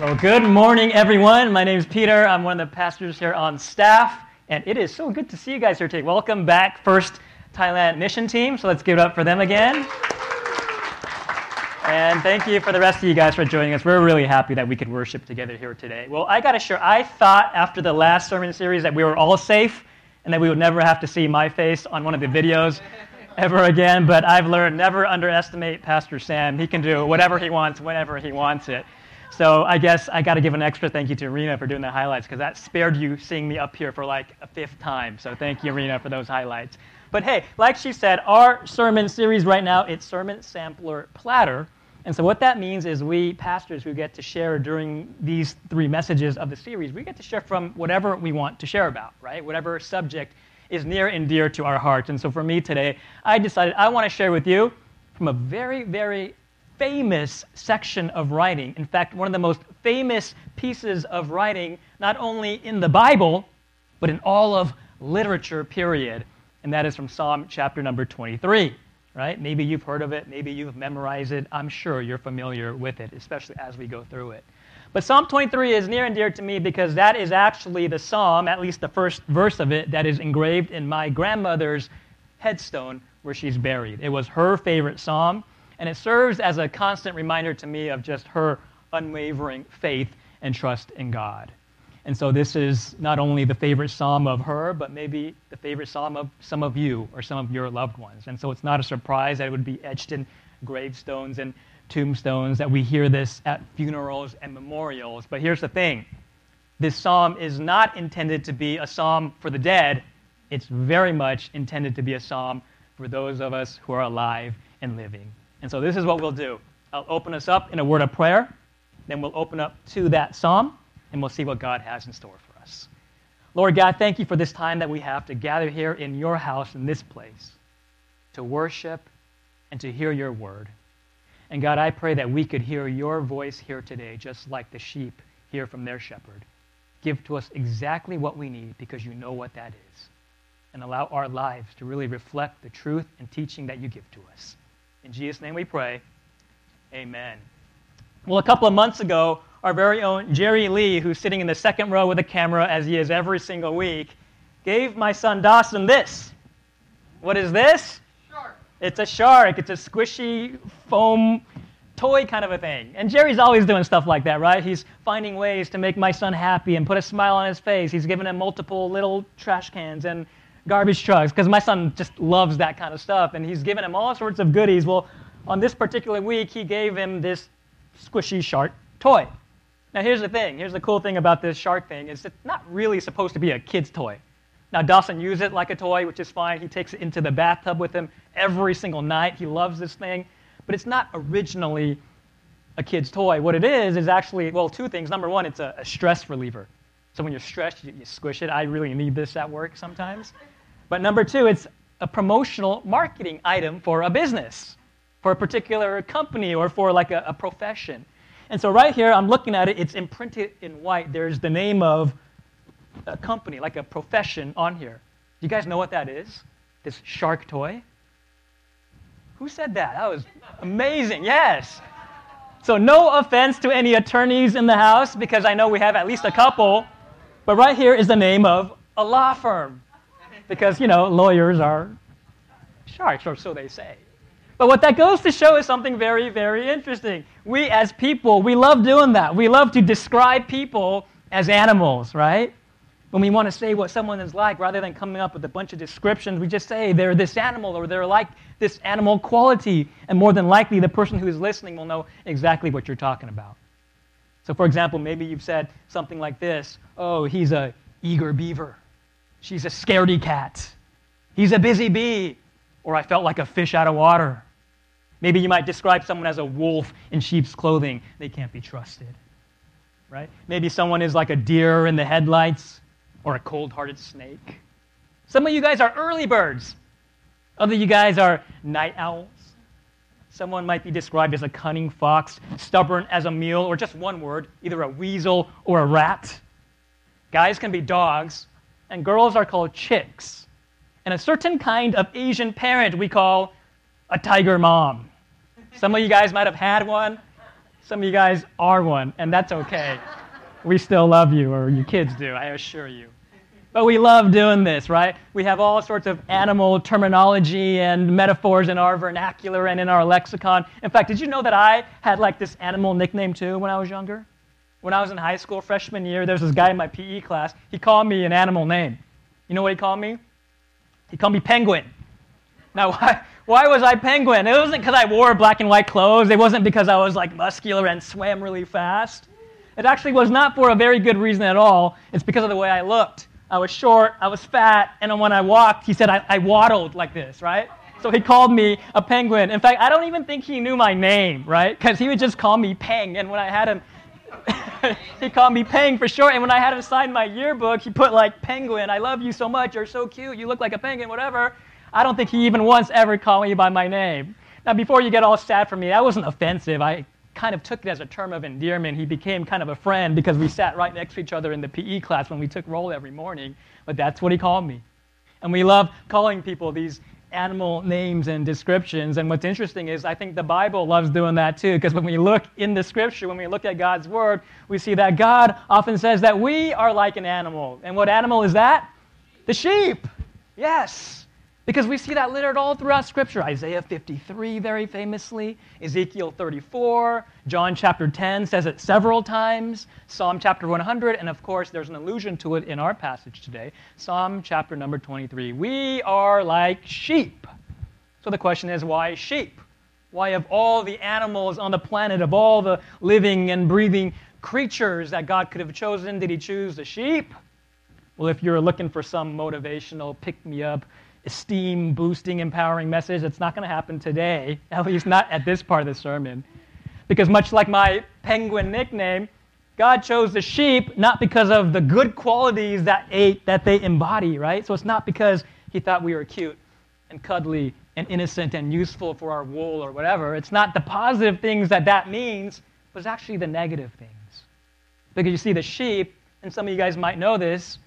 Well, good morning, everyone. My name is Peter. I'm one of the pastors here on staff, and it is so good to see you guys here today. Welcome back, First Thailand Mission Team. So let's give it up for them again. And thank you for the rest of you guys for joining us. We're really happy that we could worship together here today. Well, I got to share, I thought after the last sermon series that we were all safe and that we would never have to see my face on one of the videos ever again, but I've learned never underestimate Pastor Sam. He can do whatever he wants whenever he wants it. So I guess I got to give an extra thank you to Arena for doing the highlights because that spared you seeing me up here for like a fifth time. So thank you, Arena, for those highlights. But hey, like she said, our sermon series right now, it's Sermon Sampler Platter. And so what that means is we pastors who get to share during these three messages of the series, we get to share from whatever we want to share about, right? Whatever subject is near and dear to our hearts. And so for me today, I decided I want to share with you from a very, very famous section of writing. In fact, one of the most famous pieces of writing, not only in the Bible, but in all of literature, period. And that is from Psalm chapter number 23, right? Maybe you've heard of it, maybe you've memorized it. I'm sure you're familiar with it, especially as we go through it. But Psalm 23 is near and dear to me because that is actually the psalm, at least the first verse of it, that is engraved in my grandmother's headstone where she's buried. It was her favorite psalm. And it serves as a constant reminder to me of just her unwavering faith and trust in God. And so this is not only the favorite psalm of her, but maybe the favorite psalm of some of you or some of your loved ones. And so it's not a surprise that it would be etched in gravestones and tombstones, that we hear this at funerals and memorials. But here's the thing this psalm is not intended to be a psalm for the dead, it's very much intended to be a psalm for those of us who are alive and living. And so this is what we'll do. I'll open us up in a word of prayer, then we'll open up to that psalm, and we'll see what God has in store for us. Lord God, thank you for this time that we have to gather here in your house, in this place, to worship and to hear your word. And God, I pray that we could hear your voice here today, just like the sheep hear from their shepherd. Give to us exactly what we need because you know what that is. And allow our lives to really reflect the truth and teaching that you give to us. In Jesus' name we pray. Amen. Well, a couple of months ago, our very own Jerry Lee, who's sitting in the second row with a camera as he is every single week, gave my son Dawson this. What is this? Shark. It's a shark. It's a squishy foam toy kind of a thing. And Jerry's always doing stuff like that, right? He's finding ways to make my son happy and put a smile on his face. He's giving him multiple little trash cans and garbage trucks because my son just loves that kind of stuff and he's given him all sorts of goodies. Well, on this particular week, he gave him this squishy shark toy. Now, here's the thing. Here's the cool thing about this shark thing is it's not really supposed to be a kid's toy. Now, Dawson uses it like a toy, which is fine. He takes it into the bathtub with him every single night. He loves this thing. But it's not originally a kid's toy. What it is is actually, well, two things. Number one, it's a, a stress reliever. So when you're stressed, you, you squish it. I really need this at work sometimes. But number two, it's a promotional marketing item for a business, for a particular company, or for like a, a profession. And so right here, I'm looking at it, it's imprinted in white. There's the name of a company, like a profession on here. Do you guys know what that is? This shark toy? Who said that? That was amazing. Yes. So, no offense to any attorneys in the house, because I know we have at least a couple, but right here is the name of a law firm because, you know, lawyers are sharks, or so they say. But what that goes to show is something very, very interesting. We as people, we love doing that. We love to describe people as animals, right? When we want to say what someone is like, rather than coming up with a bunch of descriptions, we just say they're this animal or they're like this animal quality. And more than likely, the person who is listening will know exactly what you're talking about. So, for example, maybe you've said something like this Oh, he's a eager beaver. She's a scaredy cat. He's a busy bee. Or I felt like a fish out of water. Maybe you might describe someone as a wolf in sheep's clothing. They can't be trusted. Right? Maybe someone is like a deer in the headlights or a cold hearted snake. Some of you guys are early birds. Other you guys are night owls. Someone might be described as a cunning fox, stubborn as a mule, or just one word, either a weasel or a rat. Guys can be dogs, and girls are called chicks. And a certain kind of Asian parent we call a tiger mom. Some of you guys might have had one. Some of you guys are one, and that's okay. we still love you, or your kids do, I assure you. But we love doing this, right? We have all sorts of animal terminology and metaphors in our vernacular and in our lexicon. In fact, did you know that I had like this animal nickname too when I was younger? When I was in high school, freshman year, there was this guy in my PE class. He called me an animal name. You know what he called me? He called me Penguin. Now, why, why was I Penguin? It wasn't because I wore black and white clothes. It wasn't because I was like muscular and swam really fast. It actually was not for a very good reason at all. It's because of the way I looked. I was short, I was fat, and when I walked, he said I, I waddled like this, right? So he called me a penguin. In fact, I don't even think he knew my name, right? Because he would just call me Peng. And when I had him, he called me Peng for short. And when I had him sign my yearbook, he put like Penguin. I love you so much. You're so cute. You look like a penguin, whatever. I don't think he even once ever called me by my name. Now, before you get all sad for me, that wasn't offensive. I kind of took it as a term of endearment. He became kind of a friend because we sat right next to each other in the PE class when we took roll every morning. But that's what he called me. And we love calling people these animal names and descriptions. And what's interesting is I think the Bible loves doing that too, because when we look in the scripture, when we look at God's word, we see that God often says that we are like an animal. And what animal is that? The sheep. Yes. Because we see that littered all throughout Scripture. Isaiah 53, very famously, Ezekiel 34, John chapter 10 says it several times, Psalm chapter 100, and of course, there's an allusion to it in our passage today, Psalm chapter number 23. We are like sheep. So the question is, why sheep? Why, of all the animals on the planet, of all the living and breathing creatures that God could have chosen, did He choose the sheep? Well, if you're looking for some motivational pick me up, esteem boosting, empowering message. It's not going to happen today, at least not at this part of the sermon. Because much like my penguin nickname, God chose the sheep not because of the good qualities that, ate, that they embody, right? So it's not because he thought we were cute and cuddly and innocent and useful for our wool or whatever. It's not the positive things that that means, but it's actually the negative things. Because you see, the sheep, and some of you guys might know this,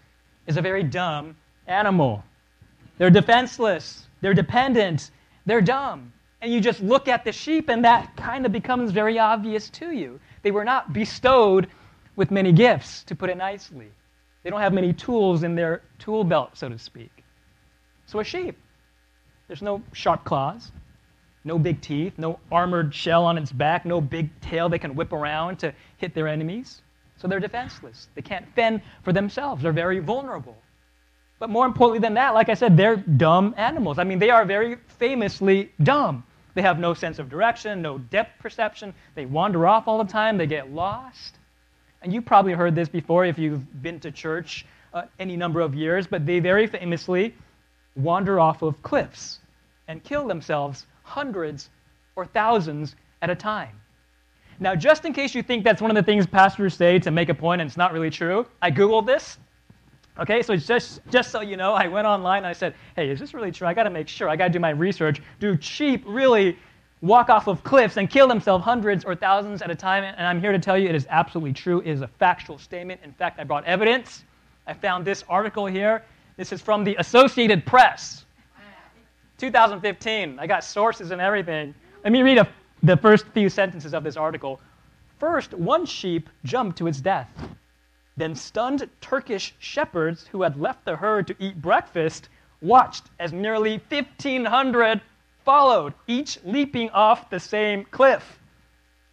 is a very dumb animal. They're defenseless, they're dependent, they're dumb. And you just look at the sheep, and that kind of becomes very obvious to you. They were not bestowed with many gifts, to put it nicely. They don't have many tools in their tool belt, so to speak. So, a sheep, there's no sharp claws, no big teeth, no armored shell on its back, no big tail they can whip around to hit their enemies. So, they're defenseless. They can't fend for themselves, they're very vulnerable. But more importantly than that, like I said, they're dumb animals. I mean, they are very famously dumb. They have no sense of direction, no depth perception. They wander off all the time, they get lost. And you've probably heard this before if you've been to church uh, any number of years, but they very famously wander off of cliffs and kill themselves hundreds or thousands at a time. Now, just in case you think that's one of the things pastors say to make a point and it's not really true, I Googled this Okay, so just, just so you know, I went online and I said, hey, is this really true? I got to make sure. I got to do my research. Do sheep really walk off of cliffs and kill themselves hundreds or thousands at a time? And I'm here to tell you it is absolutely true. It is a factual statement. In fact, I brought evidence. I found this article here. This is from the Associated Press, 2015. I got sources and everything. Let me read a, the first few sentences of this article. First, one sheep jumped to its death. Then stunned Turkish shepherds who had left the herd to eat breakfast watched as nearly 1,500 followed, each leaping off the same cliff.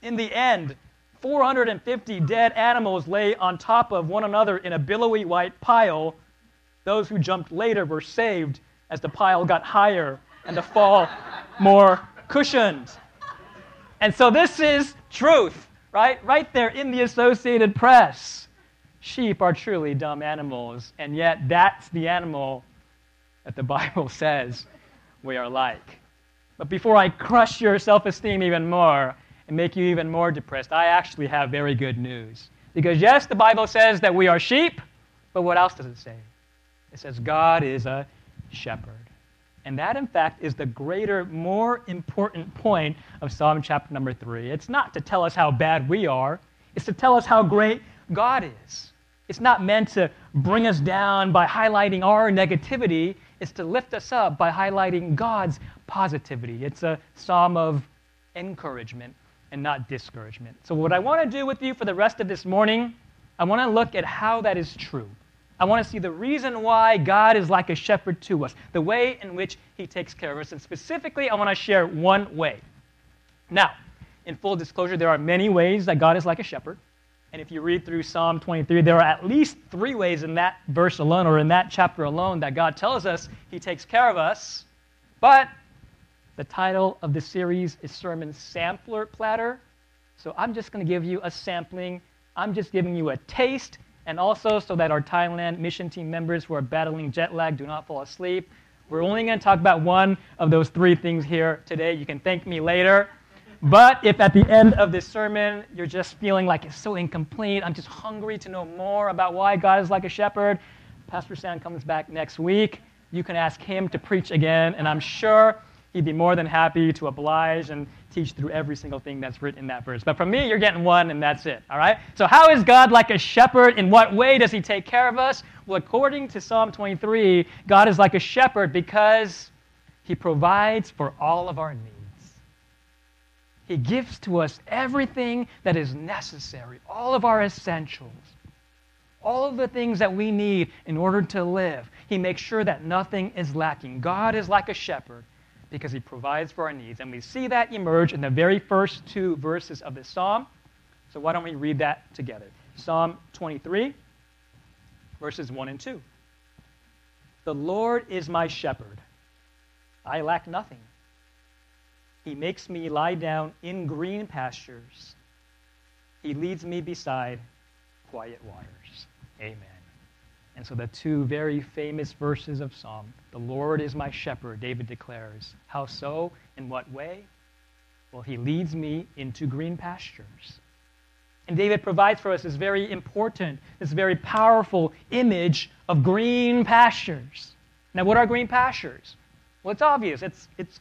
In the end, 450 dead animals lay on top of one another in a billowy white pile. Those who jumped later were saved as the pile got higher and the fall more cushioned. And so this is truth, right? Right there in the Associated Press. Sheep are truly dumb animals, and yet that's the animal that the Bible says we are like. But before I crush your self esteem even more and make you even more depressed, I actually have very good news. Because, yes, the Bible says that we are sheep, but what else does it say? It says God is a shepherd. And that, in fact, is the greater, more important point of Psalm chapter number three. It's not to tell us how bad we are, it's to tell us how great God is. It's not meant to bring us down by highlighting our negativity. It's to lift us up by highlighting God's positivity. It's a psalm of encouragement and not discouragement. So, what I want to do with you for the rest of this morning, I want to look at how that is true. I want to see the reason why God is like a shepherd to us, the way in which he takes care of us. And specifically, I want to share one way. Now, in full disclosure, there are many ways that God is like a shepherd. And if you read through Psalm 23, there are at least three ways in that verse alone or in that chapter alone that God tells us He takes care of us. But the title of the series is Sermon Sampler Platter. So I'm just going to give you a sampling. I'm just giving you a taste, and also so that our Thailand mission team members who are battling jet lag do not fall asleep. We're only going to talk about one of those three things here today. You can thank me later. But if at the end of this sermon you're just feeling like it's so incomplete, I'm just hungry to know more about why God is like a shepherd, Pastor Sam comes back next week. You can ask him to preach again, and I'm sure he'd be more than happy to oblige and teach through every single thing that's written in that verse. But from me, you're getting one, and that's it. All right? So, how is God like a shepherd? In what way does he take care of us? Well, according to Psalm 23, God is like a shepherd because he provides for all of our needs. He gives to us everything that is necessary, all of our essentials, all of the things that we need in order to live. He makes sure that nothing is lacking. God is like a shepherd because he provides for our needs. And we see that emerge in the very first two verses of this psalm. So why don't we read that together? Psalm 23, verses 1 and 2. The Lord is my shepherd. I lack nothing. He makes me lie down in green pastures. He leads me beside quiet waters. Amen. And so the two very famous verses of Psalm The Lord is my shepherd, David declares. How so? In what way? Well, he leads me into green pastures. And David provides for us this very important, this very powerful image of green pastures. Now, what are green pastures? Well, it's obvious. It's, it's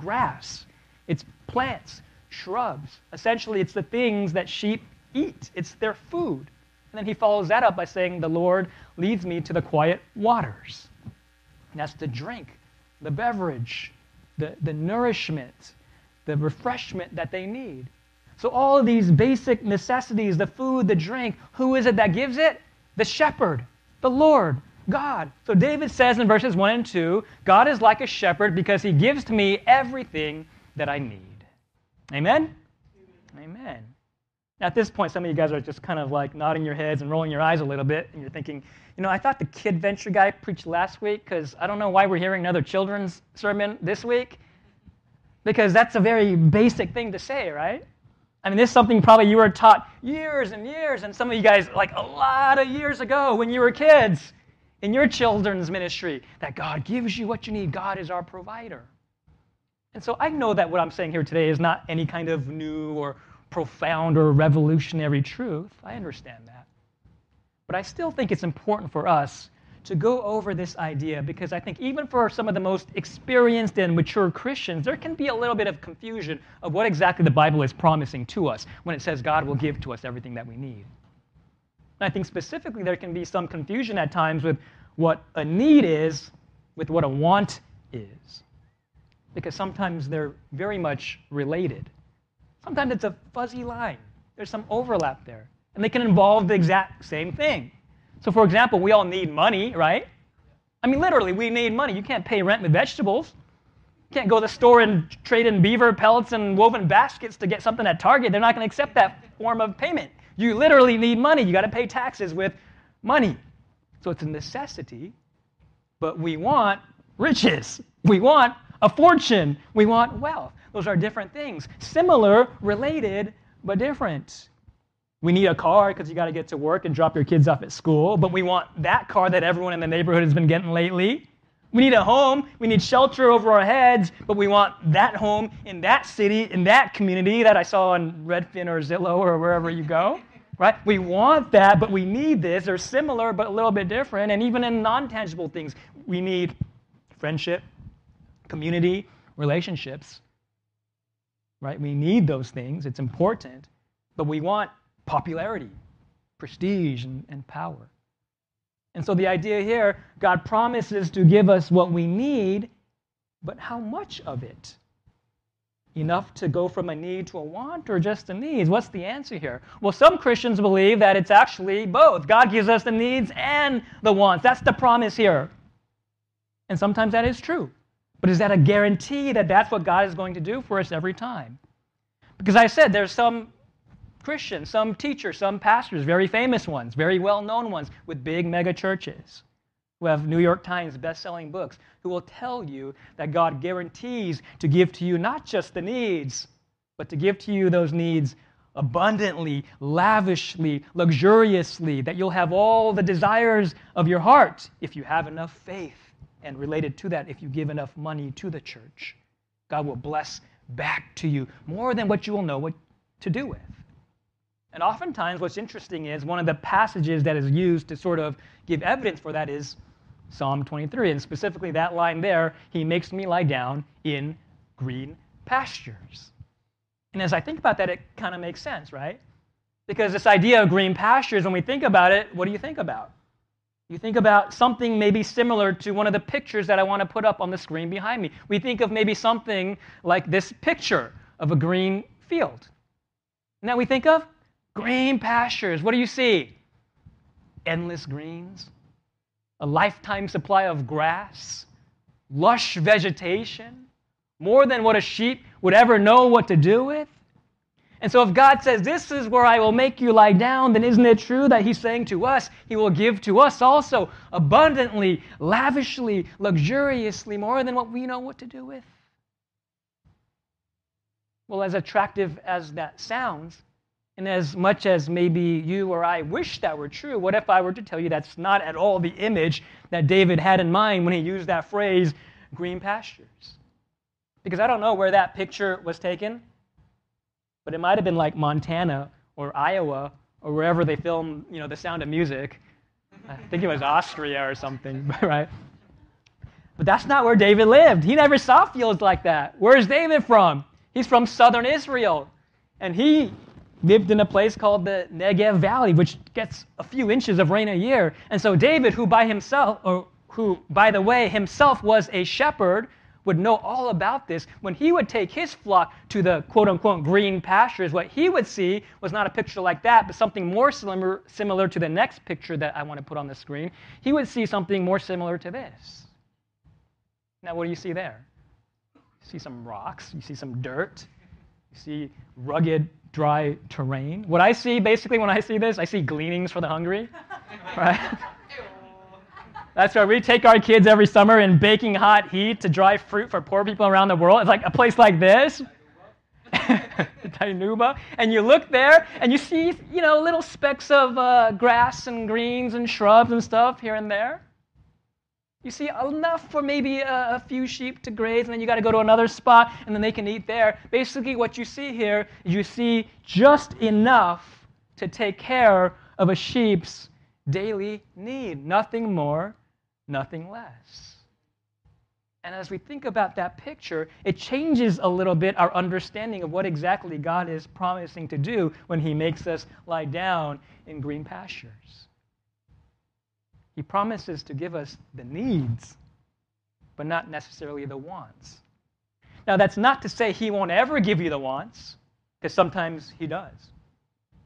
grass, it's plants, shrubs. Essentially, it's the things that sheep eat, it's their food. And then he follows that up by saying, The Lord leads me to the quiet waters. And that's the drink, the beverage, the, the nourishment, the refreshment that they need. So, all of these basic necessities the food, the drink who is it that gives it? The shepherd, the Lord, God. So David says in verses 1 and 2 God is like a shepherd because he gives to me everything that I need. Amen? Amen. At this point, some of you guys are just kind of like nodding your heads and rolling your eyes a little bit, and you're thinking, you know, I thought the kid venture guy preached last week because I don't know why we're hearing another children's sermon this week. Because that's a very basic thing to say, right? I mean, this is something probably you were taught years and years, and some of you guys, like a lot of years ago when you were kids in your children's ministry that God gives you what you need. God is our provider. And so I know that what I'm saying here today is not any kind of new or profound or revolutionary truth. I understand that. But I still think it's important for us to go over this idea because I think even for some of the most experienced and mature Christians, there can be a little bit of confusion of what exactly the Bible is promising to us when it says God will give to us everything that we need. And I think specifically there can be some confusion at times with what a need is with what a want is. Because sometimes they're very much related. Sometimes it's a fuzzy line, there's some overlap there. And they can involve the exact same thing. So, for example, we all need money, right? I mean, literally, we need money. You can't pay rent with vegetables. You can't go to the store and trade in beaver pellets and woven baskets to get something at Target. They're not going to accept that form of payment. You literally need money. You got to pay taxes with money. So it's a necessity, but we want riches. We want a fortune. We want wealth. Those are different things. Similar, related, but different. We need a car because you got to get to work and drop your kids off at school, but we want that car that everyone in the neighborhood has been getting lately. We need a home. We need shelter over our heads, but we want that home in that city, in that community that I saw on Redfin or Zillow or wherever you go right? We want that, but we need this. They're similar, but a little bit different. And even in non tangible things, we need friendship, community, relationships, right? We need those things. It's important, but we want popularity, prestige, and, and power. And so the idea here God promises to give us what we need, but how much of it? Enough to go from a need to a want or just a needs? What's the answer here? Well, some Christians believe that it's actually both. God gives us the needs and the wants. That's the promise here. And sometimes that is true. But is that a guarantee that that's what God is going to do for us every time? Because I said there's some Christians, some teachers, some pastors, very famous ones, very well known ones with big mega churches who have New York Times best-selling books who will tell you that God guarantees to give to you not just the needs, but to give to you those needs abundantly, lavishly, luxuriously, that you'll have all the desires of your heart if you have enough faith. And related to that, if you give enough money to the church, God will bless back to you more than what you will know what to do with. And oftentimes, what's interesting is one of the passages that is used to sort of give evidence for that is Psalm 23. And specifically, that line there, He makes me lie down in green pastures. And as I think about that, it kind of makes sense, right? Because this idea of green pastures, when we think about it, what do you think about? You think about something maybe similar to one of the pictures that I want to put up on the screen behind me. We think of maybe something like this picture of a green field. Now we think of green pastures. What do you see? Endless greens, a lifetime supply of grass, lush vegetation, more than what a sheep would ever know what to do with. And so, if God says, This is where I will make you lie down, then isn't it true that He's saying to us, He will give to us also abundantly, lavishly, luxuriously, more than what we know what to do with? Well, as attractive as that sounds, and as much as maybe you or I wish that were true, what if I were to tell you that's not at all the image that David had in mind when he used that phrase, green pastures? Because I don't know where that picture was taken, but it might have been like Montana or Iowa or wherever they film, you know, the sound of music. I think it was Austria or something, right? But that's not where David lived. He never saw fields like that. Where's David from? He's from southern Israel. And he lived in a place called the Negev Valley, which gets a few inches of rain a year. And so David, who by himself, or who, by the way, himself was a shepherd, would know all about this. When he would take his flock to the quote unquote green pastures, what he would see was not a picture like that, but something more similar, similar to the next picture that I want to put on the screen. He would see something more similar to this. Now, what do you see there? You see some rocks, you see some dirt, you see rugged dry terrain. What I see basically when I see this, I see gleanings for the hungry, right? That's why we take our kids every summer in baking hot heat to dry fruit for poor people around the world. It's like a place like this, Dinuba, and you look there and you see, you know, little specks of uh, grass and greens and shrubs and stuff here and there. You see, enough for maybe a, a, few sheep to graze, and then you got to go to another spot, and then they can eat there. Basically, what you see here is you see just enough to take care of a sheep's daily need. Nothing more, nothing less. And as we think about that picture, it changes a little bit our understanding of what exactly God is promising to do when He makes us lie down in green pastures. He promises to give us the needs, but not necessarily the wants. Now, that's not to say He won't ever give you the wants, because sometimes He does.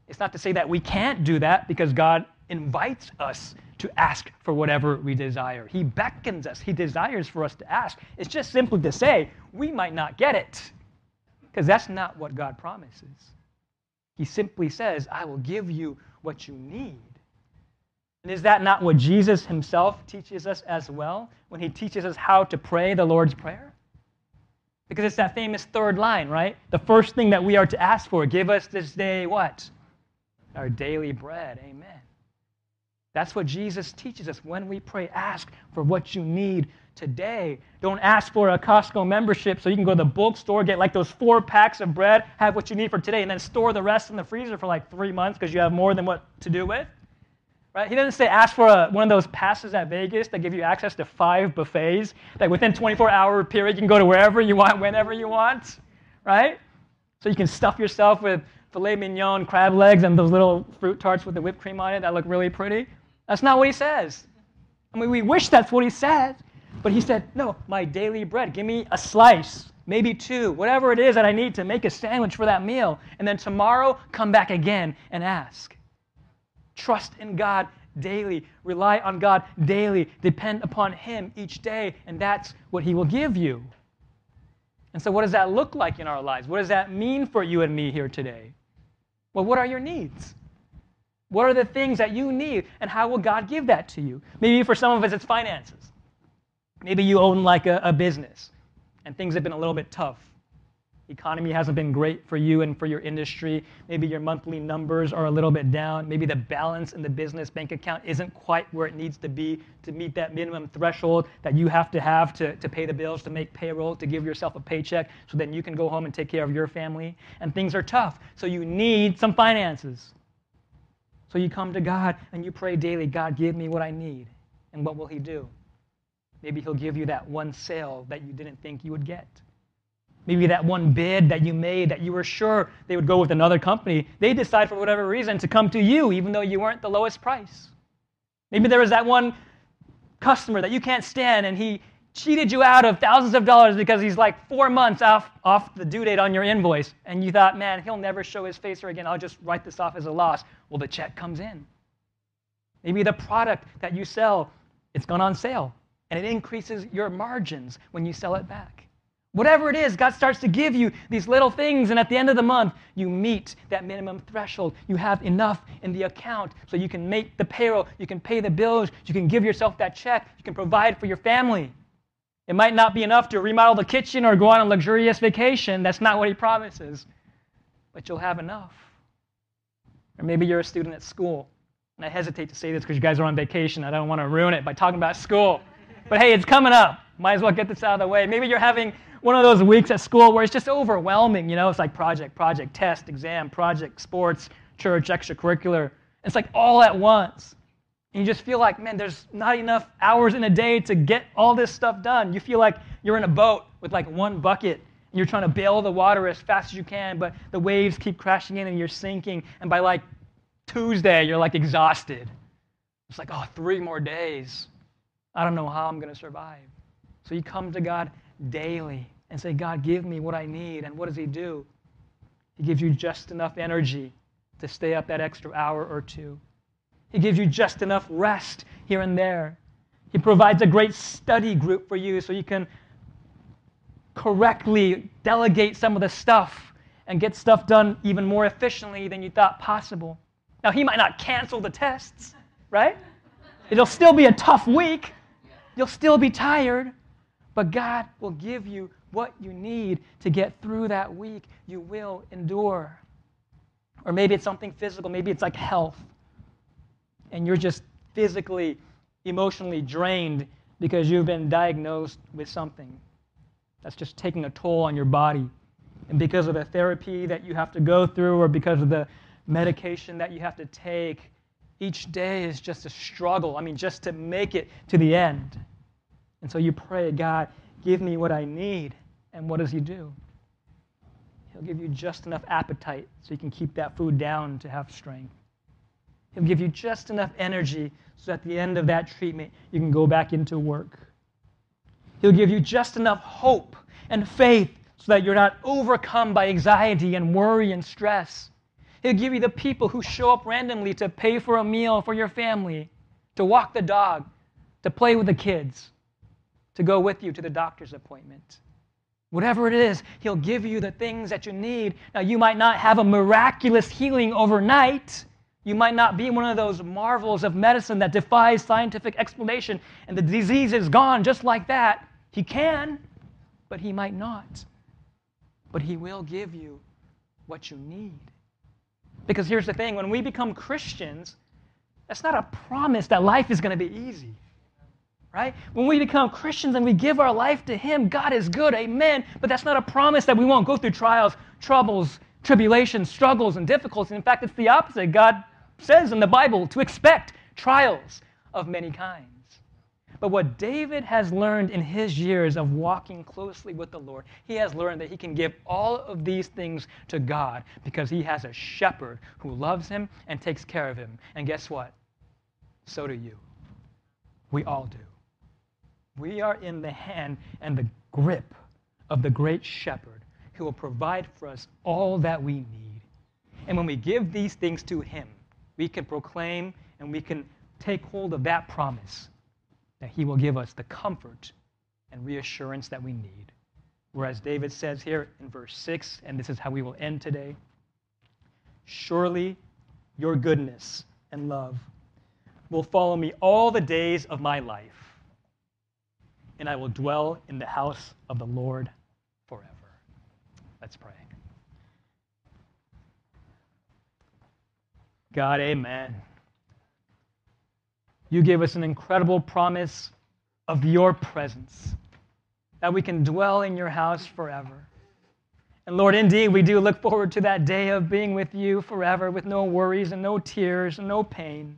It's not to say that we can't do that, because God invites us to ask for whatever we desire. He beckons us, He desires for us to ask. It's just simply to say, we might not get it, because that's not what God promises. He simply says, I will give you what you need. And is that not what Jesus himself teaches us as well when he teaches us how to pray the Lord's Prayer? Because it's that famous third line, right? The first thing that we are to ask for give us this day what? Our daily bread. Amen. That's what Jesus teaches us when we pray. Ask for what you need today. Don't ask for a Costco membership so you can go to the bulk store, get like those four packs of bread, have what you need for today, and then store the rest in the freezer for like three months because you have more than what to do with. Right? He doesn't say ask for a, one of those passes at Vegas that give you access to five buffets that within 24 hour period you can go to wherever you want, whenever you want, right? So you can stuff yourself with filet mignon, crab legs, and those little fruit tarts with the whipped cream on it that look really pretty. That's not what he says. I mean, we wish that's what he said, but he said, no, my daily bread. Give me a slice. maybe two, whatever it is that I need to make a sandwich for that meal. And then tomorrow, come back again and ask. Trust in God daily. Rely on God daily. Depend upon Him each day, and that's what He will give you. And so, what does that look like in our lives? What does that mean for you and me here today? Well, what are your needs? What are the things that you need, and how will God give that to you? Maybe for some of us, it's finances. Maybe you own like a, a business, and things have been a little bit tough economy hasn't been great for you and for your industry. Maybe your monthly numbers are a little bit down. Maybe the balance in the business bank account isn't quite where it needs to be to meet that minimum threshold that you have to have to, to pay the bills, to make payroll, to give yourself a paycheck so then you can go home and take care of your family. And things are tough. So you need some finances. So you come to God and you pray daily God, give me what I need. And what will He do? Maybe He'll give you that one sale that you didn't think you would get. Maybe that one bid that you made that you were sure they would go with another company, they decide for whatever reason to come to you even though you weren't the lowest price. Maybe there was that one customer that you can't stand and he cheated you out of thousands of dollars because he's like four months off, off the due date on your invoice. And you thought, man, he'll never show his face or again. I'll just write this off as a loss. Well, the check comes in. Maybe the product that you sell, it's gone on sale and it increases your margins when you sell it back. Whatever it is, God starts to give you these little things, and at the end of the month, you meet that minimum threshold. You have enough in the account so you can make the payroll, you can pay the bills, you can give yourself that check, you can provide for your family. It might not be enough to remodel the kitchen or go on a luxurious vacation. That's not what He promises. But you'll have enough. Or maybe you're a student at school. And I hesitate to say this because you guys are on vacation. I don't want to ruin it by talking about school. But hey, it's coming up. Might as well get this out of the way. Maybe you're having one of those weeks at school where it's just overwhelming. You know, it's like project, project, test, exam, project, sports, church, extracurricular. It's like all at once. And you just feel like, man, there's not enough hours in a day to get all this stuff done. You feel like you're in a boat with like one bucket and you're trying to bail the water as fast as you can, but the waves keep crashing in and you're sinking. And by like Tuesday, you're like exhausted. It's like, oh, three more days. I don't know how I'm going to survive. So you come to God daily and say, God, give me what I need. And what does He do? He gives you just enough energy to stay up that extra hour or two. He gives you just enough rest here and there. He provides a great study group for you so you can correctly delegate some of the stuff and get stuff done even more efficiently than you thought possible. Now, he might not cancel the tests, right? It'll still be a tough week. You'll still be tired, but God will give you what you need to get through that week. You will endure. Or maybe it's something physical, maybe it's like health. And you're just physically, emotionally drained because you've been diagnosed with something that's just taking a toll on your body. And because of the therapy that you have to go through, or because of the medication that you have to take, each day is just a struggle. I mean, just to make it to the end. And so you pray, God, give me what I need. And what does He do? He'll give you just enough appetite so you can keep that food down to have strength. He'll give you just enough energy so at the end of that treatment, you can go back into work. He'll give you just enough hope and faith so that you're not overcome by anxiety and worry and stress. He'll give you the people who show up randomly to pay for a meal for your family, to walk the dog, to play with the kids, to go with you to the doctor's appointment. Whatever it is, He'll give you the things that you need. Now, you might not have a miraculous healing overnight. You might not be one of those marvels of medicine that defies scientific explanation and the disease is gone just like that. He can, but He might not. But He will give you what you need. Because here's the thing when we become Christians, that's not a promise that life is going to be easy right? When we become Christians and we give our life to Him, God is good, amen. But that's not a promise that we won't go through trials, troubles, tribulations, struggles, and difficulties. In fact, it's the opposite. God says in the Bible to expect trials of many kinds. But what David has learned in his years of walking closely with the Lord, he has learned that he can give all of these things to God because he has a shepherd who loves him and takes care of him. And guess what? So do you. We all do. We are in the hand and the grip of the great shepherd who will provide for us all that we need. And when we give these things to him, we can proclaim and we can take hold of that promise that he will give us the comfort and reassurance that we need. Whereas David says here in verse 6, and this is how we will end today Surely your goodness and love will follow me all the days of my life, and I will dwell in the house of the Lord forever. Let's pray. God, amen. You gave us an incredible promise of your presence, that we can dwell in your house forever. And Lord, indeed, we do look forward to that day of being with you forever with no worries and no tears and no pain.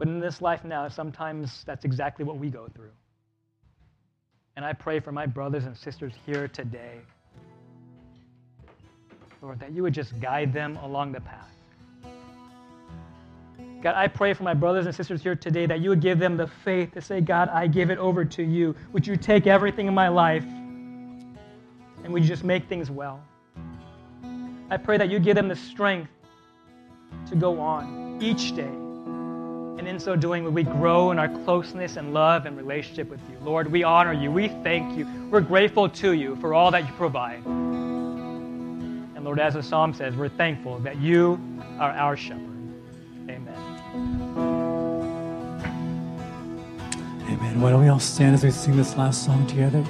But in this life now, sometimes that's exactly what we go through. And I pray for my brothers and sisters here today, Lord, that you would just guide them along the path. God, I pray for my brothers and sisters here today that you would give them the faith to say, God, I give it over to you. Would you take everything in my life and would you just make things well? I pray that you give them the strength to go on each day. And in so doing, we grow in our closeness and love and relationship with you. Lord, we honor you. We thank you. We're grateful to you for all that you provide. And Lord, as the psalm says, we're thankful that you are our shepherd. Amen. Amen. Why don't we all stand as we sing this last song together?